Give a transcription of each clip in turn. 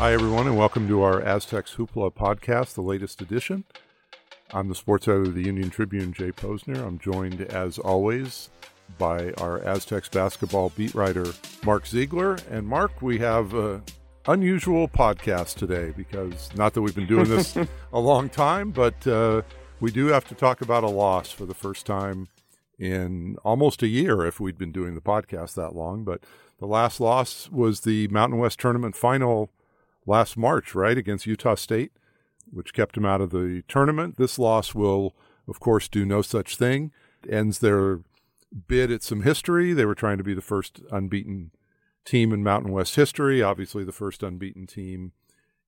Hi, everyone, and welcome to our Aztecs Hoopla podcast, the latest edition. I'm the sports editor of the Union Tribune, Jay Posner. I'm joined, as always, by our Aztecs basketball beat writer, Mark Ziegler. And, Mark, we have an unusual podcast today because not that we've been doing this a long time, but uh, we do have to talk about a loss for the first time in almost a year if we'd been doing the podcast that long. But the last loss was the Mountain West Tournament final last March, right, against Utah State, which kept them out of the tournament. This loss will, of course, do no such thing. It ends their bid at some history. They were trying to be the first unbeaten team in Mountain West history, obviously the first unbeaten team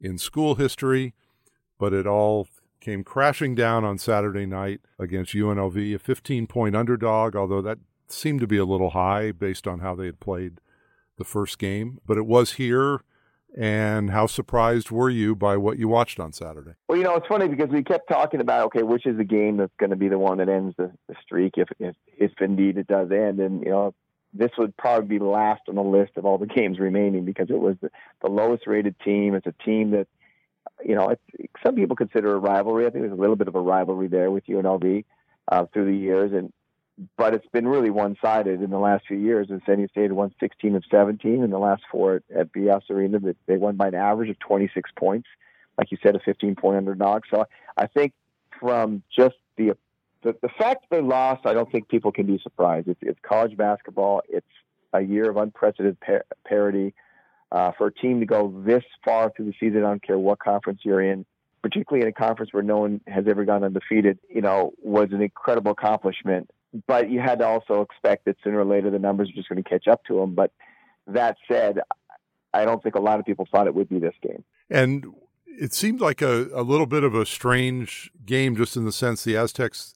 in school history, but it all came crashing down on Saturday night against UNLV, a 15 point underdog, although that seemed to be a little high based on how they had played the first game. But it was here. And how surprised were you by what you watched on Saturday? Well, you know, it's funny because we kept talking about, okay, which is the game that's going to be the one that ends the, the streak if, if, if indeed it does end. And, you know, this would probably be last on the list of all the games remaining because it was the, the lowest rated team. It's a team that you know, some people consider a rivalry. I think there's a little bit of a rivalry there with UNLV uh, through the years, and but it's been really one-sided in the last few years. And San Diego State won 16 of 17 in the last four at, at Viejas Arena. They won by an average of 26 points, like you said, a 15-point underdog. So I think from just the the, the fact they lost, I don't think people can be surprised. It's, it's college basketball. It's a year of unprecedented par- parity uh, for a team to go this far through the season, I don't care what conference you're in, particularly in a conference where no one has ever gone undefeated, you know, was an incredible accomplishment. But you had to also expect that sooner or later the numbers are just going to catch up to them. But that said, I don't think a lot of people thought it would be this game. And it seemed like a, a little bit of a strange game, just in the sense the Aztecs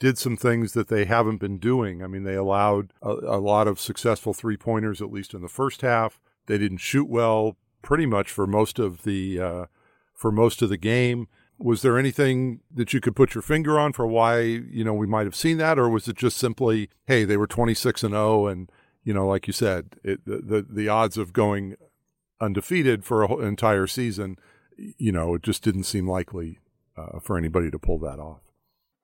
did some things that they haven't been doing. I mean, they allowed a, a lot of successful three pointers, at least in the first half. They didn't shoot well pretty much for most of the uh, for most of the game. Was there anything that you could put your finger on for why you know we might have seen that, or was it just simply, hey, they were twenty six and 0 and you know, like you said, it, the, the the odds of going undefeated for an entire season, you know, it just didn't seem likely uh, for anybody to pull that off.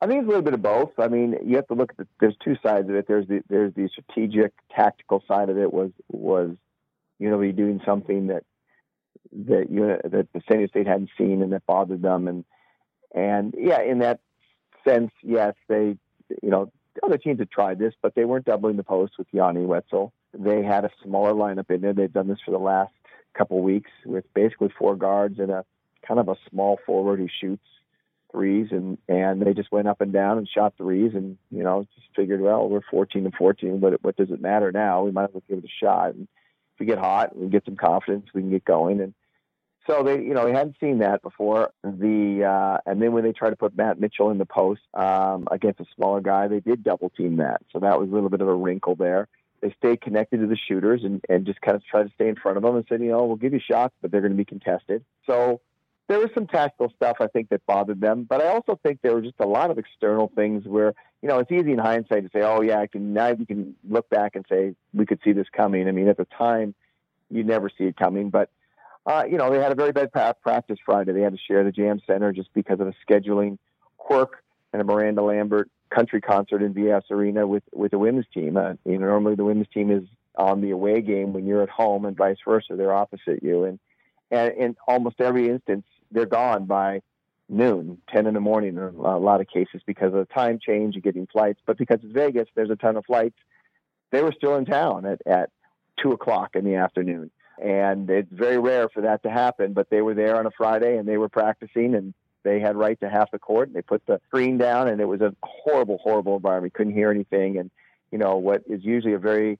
I think it's a little bit of both. I mean, you have to look at the, there's two sides of it. There's the there's the strategic, tactical side of it. Was was you know, doing something that that you that the San Diego State hadn't seen and that bothered them. And and yeah, in that sense, yes, they you know other teams had tried this, but they weren't doubling the post with Yanni Wetzell They had a smaller lineup in there. They've done this for the last couple weeks with basically four guards and a kind of a small forward who shoots threes and and they just went up and down and shot threes and you know just figured well we're 14 to 14 but what does it matter now we might as well give it a shot and we get hot, we get some confidence, we can get going. And so they, you know, they hadn't seen that before. The uh, and then when they tried to put Matt Mitchell in the post um, against a smaller guy, they did double team that. So that was a little bit of a wrinkle there. They stayed connected to the shooters and, and just kind of tried to stay in front of them and said, you know, we'll give you shots, but they're going to be contested. So there was some tactical stuff I think that bothered them, but I also think there were just a lot of external things where you know it's easy in hindsight to say, oh yeah, I can now you can look back and say we could see this coming. I mean, at the time, you never see it coming, but uh, you know they had a very bad practice Friday. They had to share the Jam Center just because of a scheduling quirk and a Miranda Lambert country concert in Viejas Arena with with the women's team. Uh, you know, normally the women's team is on the away game when you're at home, and vice versa. They're opposite you, and and in almost every instance, they're gone by noon, 10 in the morning in a lot of cases because of the time change and getting flights. But because it's Vegas, there's a ton of flights. They were still in town at, at 2 o'clock in the afternoon. And it's very rare for that to happen, but they were there on a Friday and they were practicing and they had right to half the court. And they put the screen down and it was a horrible, horrible environment. Couldn't hear anything. And, you know, what is usually a very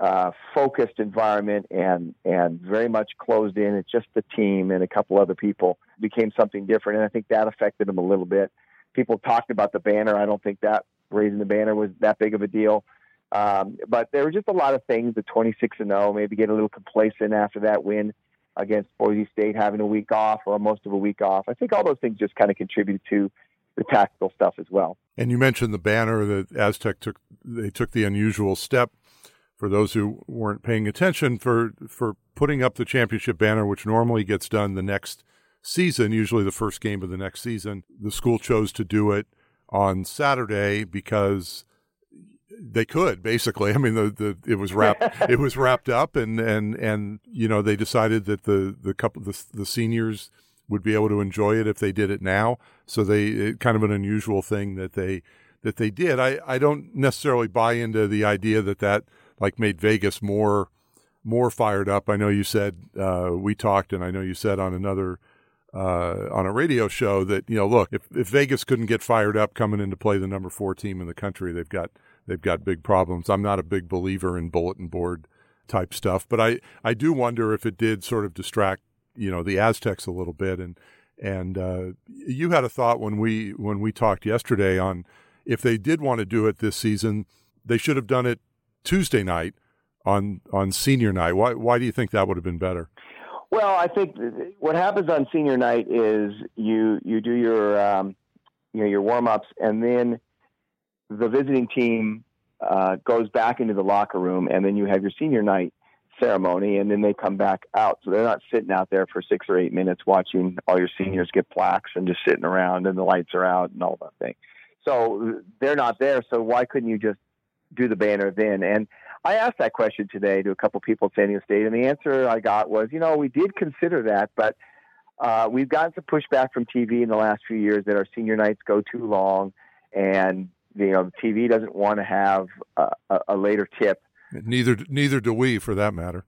uh, focused environment and and very much closed in. It's just the team and a couple other people became something different, and I think that affected them a little bit. People talked about the banner. I don't think that raising the banner was that big of a deal. Um, but there were just a lot of things. The 26 and 0, maybe get a little complacent after that win against Boise State, having a week off or most of a week off. I think all those things just kind of contributed to the tactical stuff as well. And you mentioned the banner that Aztec took. They took the unusual step for those who weren't paying attention, for for putting up the championship banner, which normally gets done the next season, usually the first game of the next season. The school chose to do it on Saturday because they could basically. I mean, the, the it was wrapped it was wrapped up, and and and you know they decided that the the couple the, the seniors would be able to enjoy it if they did it now. So they it, kind of an unusual thing that they that they did. I I don't necessarily buy into the idea that that like made Vegas more more fired up. I know you said uh, we talked, and I know you said on another uh, on a radio show that you know, look, if, if Vegas couldn't get fired up coming in to play the number four team in the country, they've got they've got big problems. I'm not a big believer in bulletin board type stuff, but I I do wonder if it did sort of distract you know the Aztecs a little bit. And and uh, you had a thought when we when we talked yesterday on if they did want to do it this season, they should have done it Tuesday night on on senior night. Why why do you think that would have been better? Well, I think what happens on senior night is you you do your um, you know your warm ups, and then the visiting team uh, goes back into the locker room, and then you have your senior night ceremony, and then they come back out. So they're not sitting out there for six or eight minutes watching all your seniors get plaques and just sitting around, and the lights are out and all that thing. So they're not there. So why couldn't you just do the banner then? And I asked that question today to a couple people at San Diego State, and the answer I got was, you know, we did consider that, but uh, we've gotten some pushback from TV in the last few years that our senior nights go too long, and you know, the TV doesn't want to have a, a later tip. Neither neither do we, for that matter.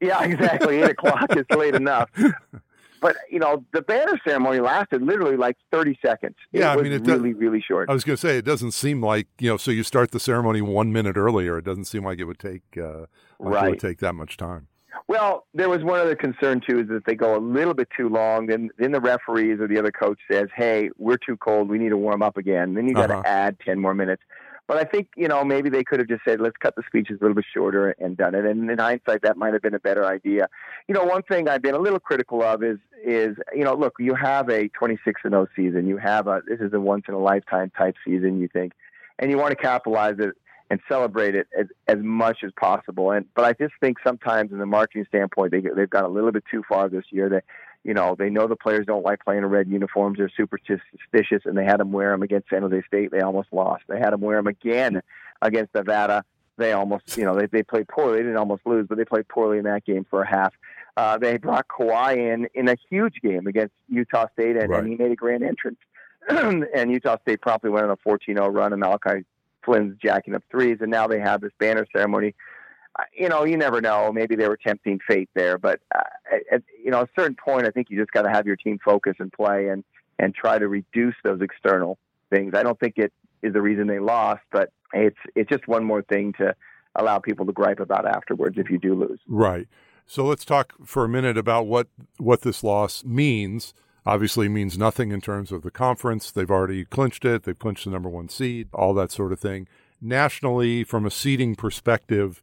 Yeah, exactly. Eight o'clock is late enough. But you know, the banner ceremony lasted literally like thirty seconds. It yeah, I mean, it really, does, really short. I was going to say it doesn't seem like you know. So you start the ceremony one minute earlier. It doesn't seem like it would take uh, like right. it would take that much time. Well, there was one other concern too, is that they go a little bit too long. Then, then the referees or the other coach says, "Hey, we're too cold. We need to warm up again." Then you got to uh-huh. add ten more minutes. But I think, you know, maybe they could have just said, let's cut the speeches a little bit shorter and done it. And in hindsight, that might have been a better idea. You know, one thing I've been a little critical of is, is, you know, look, you have a 26 and 0 season. You have a, this is a once in a lifetime type season, you think, and you want to capitalize it and celebrate it as, as much as possible. And, but I just think sometimes in the marketing standpoint, they, they've gone a little bit too far this year. They, you know, they know the players don't like playing in red uniforms. They're super superstitious, and they had them wear them against San Jose State. They almost lost. They had them wear them again against Nevada. They almost, you know, they, they played poorly. They didn't almost lose, but they played poorly in that game for a half. Uh, they brought Kawhi in in a huge game against Utah State, and, right. and he made a grand entrance. and Utah State promptly went on a 14-0 run, and Malachi Flynn's jacking up threes, and now they have this banner ceremony you know, you never know. Maybe they were tempting fate there, but uh, at, you know, a certain point, I think you just got to have your team focus and play and and try to reduce those external things. I don't think it is the reason they lost, but it's it's just one more thing to allow people to gripe about afterwards if you do lose. Right. So let's talk for a minute about what what this loss means. Obviously, means nothing in terms of the conference. They've already clinched it. They've clinched the number one seed. All that sort of thing. Nationally, from a seeding perspective,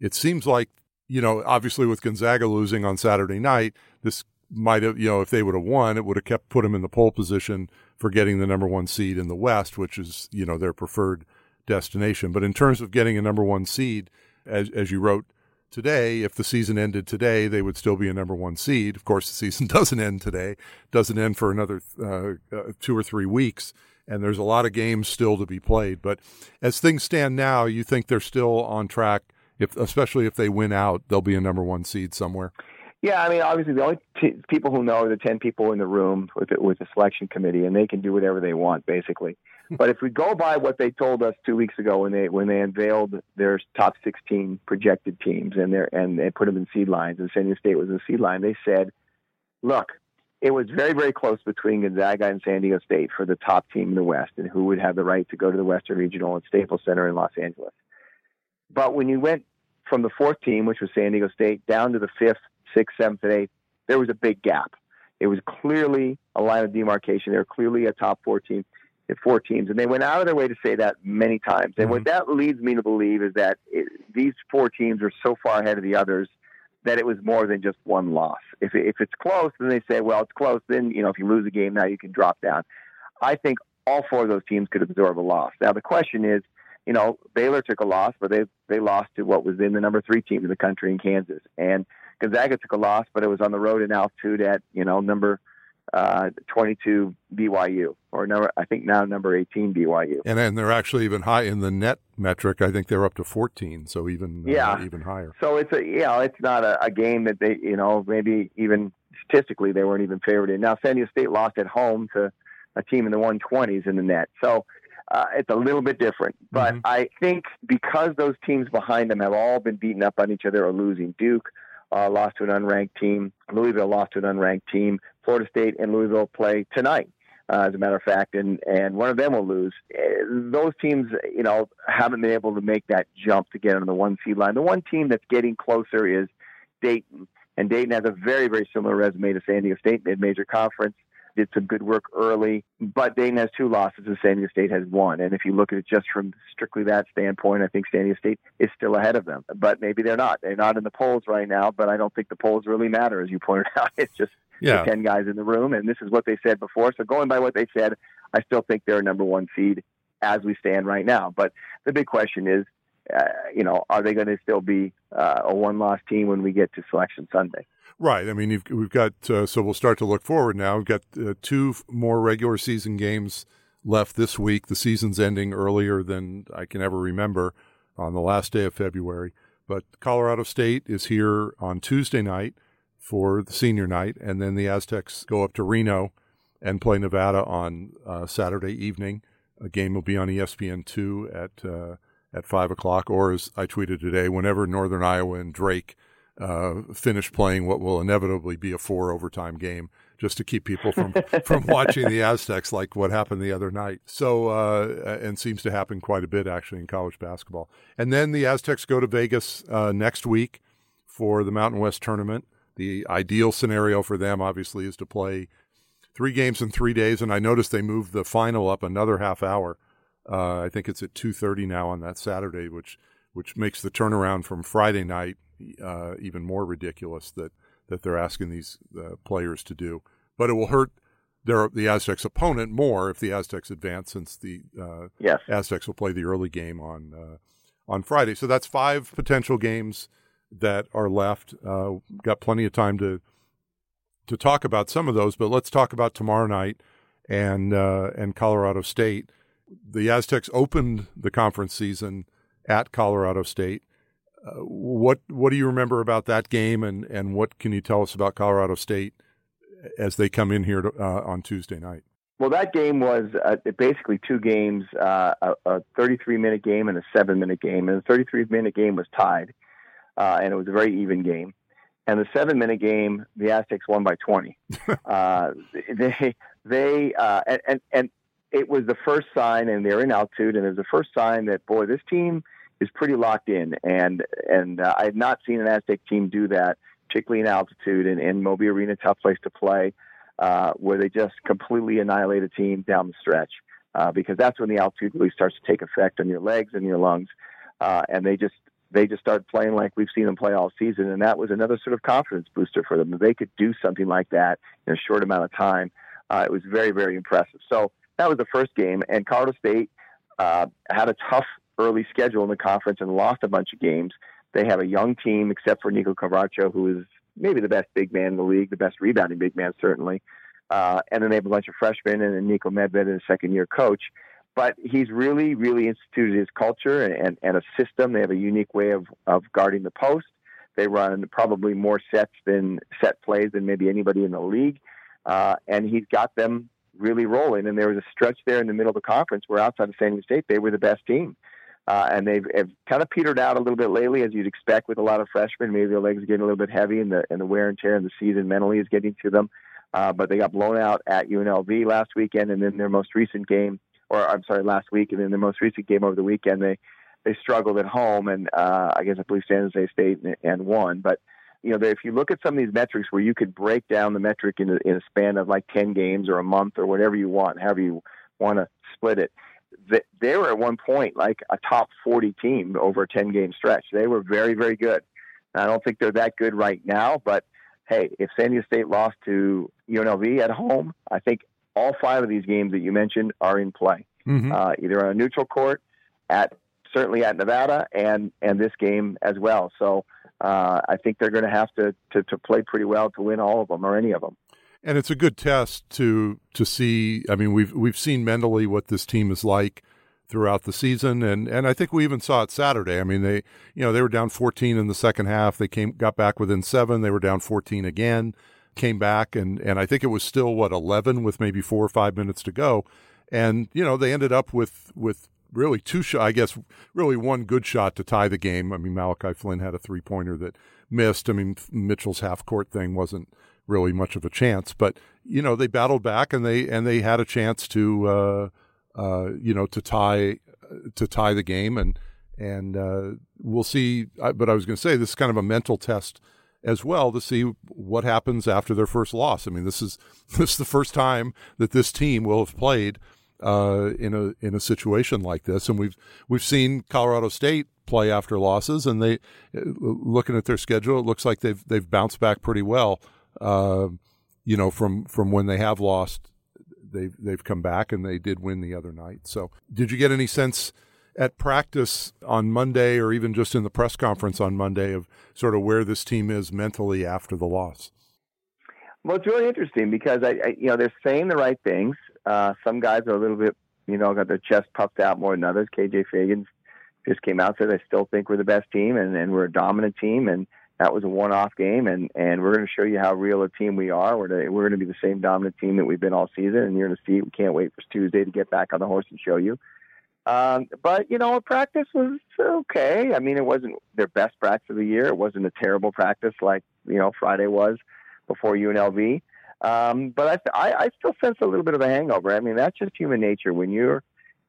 it seems like you know obviously with Gonzaga losing on Saturday night, this might have you know if they would have won, it would have kept put them in the pole position for getting the number one seed in the West, which is you know their preferred destination. But in terms of getting a number one seed, as as you wrote today, if the season ended today, they would still be a number one seed. Of course, the season doesn't end today; doesn't end for another uh, uh, two or three weeks, and there's a lot of games still to be played. But as things stand now, you think they're still on track if especially if they win out, they'll be a number one seed somewhere. Yeah, I mean, obviously, the only t- people who know are the ten people in the room with the, with the selection committee, and they can do whatever they want, basically. Hmm. but if we go by what they told us two weeks ago when they when they unveiled their top sixteen projected teams and their and they put them in seed lines, and San Diego State was a seed line, they said, "Look, it was very very close between Gonzaga and San Diego State for the top team in the West, and who would have the right to go to the Western Regional and Staples Center in Los Angeles." But when you went from the fourth team, which was San Diego State, down to the fifth, sixth, seventh, and eighth, there was a big gap. It was clearly a line of demarcation. They were clearly a top four team, four teams, and they went out of their way to say that many times. And mm-hmm. what that leads me to believe is that it, these four teams are so far ahead of the others that it was more than just one loss. If if it's close, then they say, well, it's close. Then you know, if you lose a game now, you can drop down. I think all four of those teams could absorb a loss. Now the question is, you know, Baylor took a loss, but they they lost to what was in the number three team in the country in Kansas, and Gonzaga took a loss, but it was on the road in altitude at you know number uh, 22 BYU, or number I think now number 18 BYU. And and they're actually even high in the net metric. I think they're up to 14, so even uh, yeah, uh, even higher. So it's a you know it's not a, a, game that they you know maybe even statistically they weren't even favored in. Now San Diego State lost at home to a team in the 120s in the net, so. Uh, it's a little bit different, but mm-hmm. I think because those teams behind them have all been beaten up on each other or losing, Duke, uh, lost to an unranked team. Louisville lost to an unranked team. Florida State and Louisville play tonight, uh, as a matter of fact, and and one of them will lose. Uh, those teams, you know, haven't been able to make that jump to get on the one seed line. The one team that's getting closer is Dayton, and Dayton has a very very similar resume to San Diego State mid major conference did some good work early, but Dayton has two losses and San Diego State has one. And if you look at it just from strictly that standpoint, I think San Diego State is still ahead of them. But maybe they're not. They're not in the polls right now, but I don't think the polls really matter, as you pointed out. It's just yeah. 10 guys in the room, and this is what they said before. So going by what they said, I still think they're a number one seed as we stand right now. But the big question is, uh, you know, are they going to still be uh, a one-loss team when we get to Selection Sunday? Right. I mean, we've got uh, so we'll start to look forward now. We've got uh, two more regular season games left this week. The season's ending earlier than I can ever remember on the last day of February. But Colorado State is here on Tuesday night for the senior night, and then the Aztecs go up to Reno and play Nevada on uh, Saturday evening. A game will be on ESPN two at uh, at five o'clock, or as I tweeted today, whenever Northern Iowa and Drake uh, finish playing what will inevitably be a four overtime game just to keep people from from watching the Aztecs like what happened the other night. So uh, and seems to happen quite a bit actually in college basketball. And then the Aztecs go to Vegas uh, next week for the Mountain West tournament. The ideal scenario for them obviously is to play three games in three days. And I noticed they moved the final up another half hour. Uh, I think it's at two thirty now on that Saturday, which which makes the turnaround from Friday night uh, even more ridiculous that that they're asking these uh, players to do. But it will hurt their the Aztecs' opponent more if the Aztecs advance, since the uh, yes. Aztecs will play the early game on uh, on Friday. So that's five potential games that are left. Uh, got plenty of time to to talk about some of those, but let's talk about tomorrow night and uh, and Colorado State. The Aztecs opened the conference season at Colorado State what what do you remember about that game, and and what can you tell us about Colorado State as they come in here to, uh, on Tuesday night? Well, that game was uh, basically two games, uh, a, 33 minute game and a seven minute game. And the 33 minute game was tied, uh, and it was a very even game. And the seven minute game, the Aztecs won by 20. Uh, they they uh, and, and and it was the first sign, and they're in altitude, and it was the first sign that boy, this team is pretty locked in, and and uh, I have not seen an Aztec team do that, particularly in altitude and in Moby Arena, tough place to play, uh, where they just completely annihilate a team down the stretch, uh, because that's when the altitude really starts to take effect on your legs and your lungs, uh, and they just they just start playing like we've seen them play all season, and that was another sort of confidence booster for them. They could do something like that in a short amount of time, uh, it was very very impressive. So that was the first game, and Colorado State uh, had a tough early schedule in the conference and lost a bunch of games. They have a young team, except for Nico Carvacho, who is maybe the best big man in the league, the best rebounding big man, certainly. Uh, and then they have a bunch of freshmen and then Niko Medved, a second year coach. But he's really, really instituted his culture and, and, and a system. They have a unique way of, of guarding the post. They run probably more sets than set plays than maybe anybody in the league. Uh, and he's got them really rolling. And there was a stretch there in the middle of the conference where outside of San Diego State, they were the best team. Uh, and they've kind of petered out a little bit lately, as you'd expect with a lot of freshmen. Maybe their legs are getting a little bit heavy, and the and the wear and tear in the season mentally is getting to them. Uh, but they got blown out at UNLV last weekend, and then their most recent game, or I'm sorry, last week, and then their most recent game over the weekend, they they struggled at home, and uh, I guess I believe San Jose State and, and won. But you know, if you look at some of these metrics where you could break down the metric in a, in a span of like 10 games or a month or whatever you want, however you want to split it, they were at one point like a top 40 team over a 10 game stretch. They were very, very good. I don't think they're that good right now, but hey, if San Diego State lost to UNLV at home, I think all five of these games that you mentioned are in play, mm-hmm. uh, either on a neutral court, at certainly at Nevada and and this game as well. So uh, I think they're going to have to, to to play pretty well to win all of them or any of them. And it's a good test to to see. I mean, we've we've seen mentally what this team is like throughout the season, and and I think we even saw it Saturday. I mean, they you know they were down 14 in the second half. They came got back within seven. They were down 14 again, came back, and and I think it was still what 11 with maybe four or five minutes to go, and you know they ended up with with really two shot. I guess really one good shot to tie the game. I mean, Malachi Flynn had a three pointer that missed. I mean, Mitchell's half court thing wasn't really much of a chance, but you know they battled back and they and they had a chance to uh, uh, you know to tie to tie the game and and uh, we'll see. But I was going to say this is kind of a mental test as well to see what happens after their first loss. I mean, this is this is the first time that this team will have played uh, in a in a situation like this. And we've we've seen Colorado State play after losses, and they looking at their schedule, it looks like they've they've bounced back pretty well. Uh, you know, from from when they have lost, they've they've come back and they did win the other night. So, did you get any sense? At practice on Monday, or even just in the press conference on Monday, of sort of where this team is mentally after the loss. Well, it's really interesting because I, I you know, they're saying the right things. Uh, some guys are a little bit, you know, got their chest puffed out more than others. KJ Feagins just came out said, I still think we're the best team and, and we're a dominant team. And that was a one-off game. And, and we're going to show you how real a team we are. We're, to, we're going to be the same dominant team that we've been all season. And you're going to see. We can't wait for Tuesday to get back on the horse and show you. Um, but you know, our practice was okay. I mean, it wasn't their best practice of the year. It wasn't a terrible practice like you know Friday was before UNLV. Um, but I, I, I still sense a little bit of a hangover. I mean, that's just human nature. When you're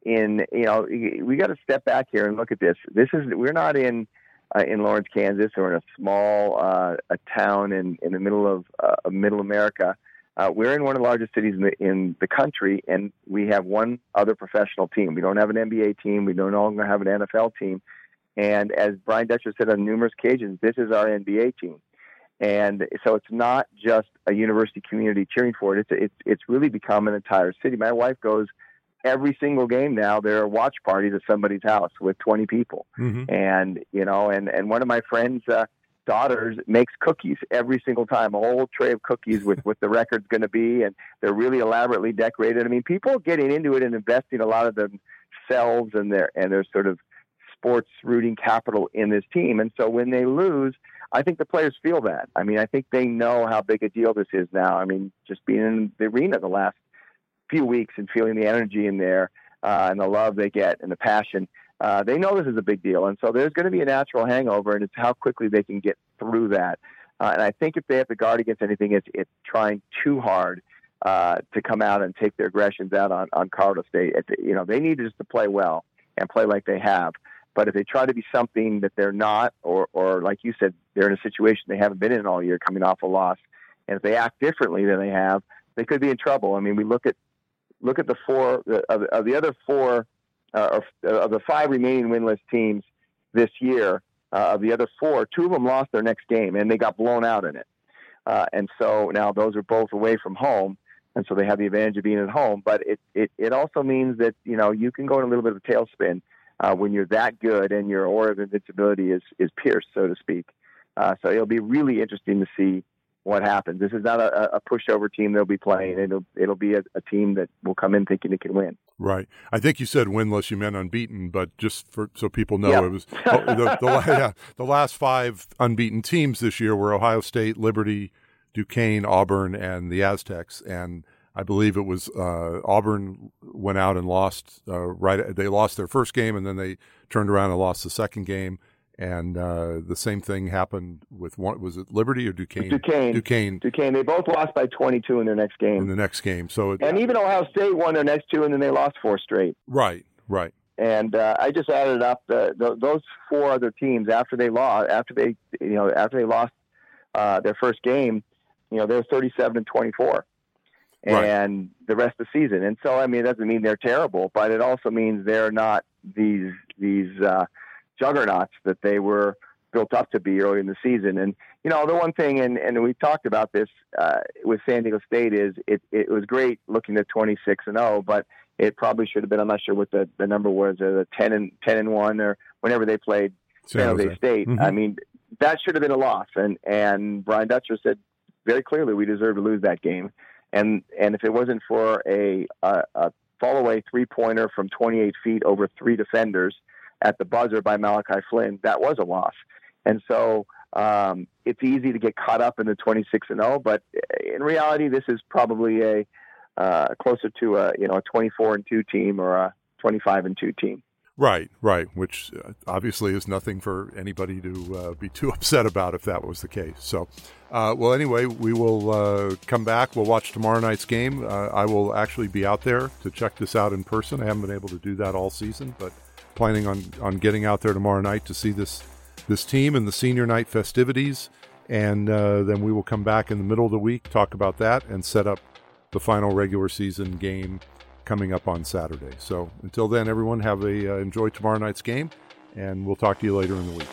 in, you know, we got to step back here and look at this. This is we're not in uh, in Lawrence, Kansas, or in a small uh, a town in in the middle of uh, middle America. Uh, we're in one of the largest cities in the, in the country, and we have one other professional team. We don't have an NBA team. We no longer have an NFL team. And as Brian Dutcher said on numerous occasions, this is our NBA team. And so it's not just a university community cheering for it. It's it's it's really become an entire city. My wife goes every single game now. There are watch parties at somebody's house with 20 people, mm-hmm. and you know, and and one of my friends. Uh, daughters makes cookies every single time a whole tray of cookies with what the record's going to be and they're really elaborately decorated i mean people are getting into it and investing a lot of themselves and their and their sort of sports rooting capital in this team and so when they lose I think the players feel that. I mean, I think they know how big a deal this is now. I mean, just being in the arena the last few weeks and feeling the energy in there uh, and the love they get and the passion, uh, they know this is a big deal. And so there's going to be a natural hangover, and it's how quickly they can get through that. Uh, and I think if they have to guard against anything, it's, it's trying too hard uh, to come out and take their aggressions out on, on Colorado State. You know, they need just to play well and play like they have. But if they try to be something that they're not, or, or like you said, they're in a situation they haven't been in all year, coming off a loss, and if they act differently than they have, they could be in trouble. I mean, we look at look at the four of, of the other four uh, of the five remaining winless teams this year. Uh, of the other four, two of them lost their next game, and they got blown out in it. Uh, and so now those are both away from home, and so they have the advantage of being at home. But it it, it also means that you know you can go in a little bit of a tailspin uh, when you're that good and your aura of invincibility is is pierced, so to speak. Uh, so it'll be really interesting to see what happens. This is not a, a pushover team they'll be playing. It'll it'll be a, a, team that will come in thinking it can win. Right. I think you said winless. You meant unbeaten, but just for so people know, it was oh, the, the, yeah, the last five unbeaten teams this year were Ohio State, Liberty, Duquesne, Auburn, and the Aztecs, and I believe it was uh, Auburn went out and lost uh, right. They lost their first game, and then they turned around and lost the second game. And uh, the same thing happened with one. Was it Liberty or Duquesne? Duquesne. Duquesne. Duquesne. They both lost by 22 in their next game. In the next game. So it, and even Ohio State won their next two, and then they lost four straight. Right. Right. And uh, I just added up the, the, those four other teams after they lost. After they, you know, after they lost uh, their first game, you know, they were 37 and 24 and the rest of the season. And so, I mean, it doesn't mean they're terrible, but it also means they're not these these uh, juggernauts that they were built up to be early in the season. And you know, the one thing, and and we talked about this uh, with San Diego State, is it it was great looking at 26 and 0, but it probably should have been. I'm not sure what the, the number was, uh, the ten and ten and one, or whenever they played San Jose State. Mm-hmm. I mean, that should have been a loss. And and Brian Dutcher said very clearly we deserve to lose that game. And and if it wasn't for a a, a fall away three pointer from 28 feet over three defenders at the buzzer by Malachi Flynn, that was a loss. And so um, it's easy to get caught up in the 26 and 0, but in reality, this is probably a uh, closer to a you know a 24 and two team or a 25 and two team. Right, right. Which uh, obviously is nothing for anybody to uh, be too upset about if that was the case. So, uh, well, anyway, we will uh, come back. We'll watch tomorrow night's game. Uh, I will actually be out there to check this out in person. I haven't been able to do that all season, but planning on on getting out there tomorrow night to see this this team and the senior night festivities. And uh, then we will come back in the middle of the week, talk about that, and set up the final regular season game coming up on Saturday. So until then, everyone, have a uh, enjoy tomorrow night's game, and we'll talk to you later in the week.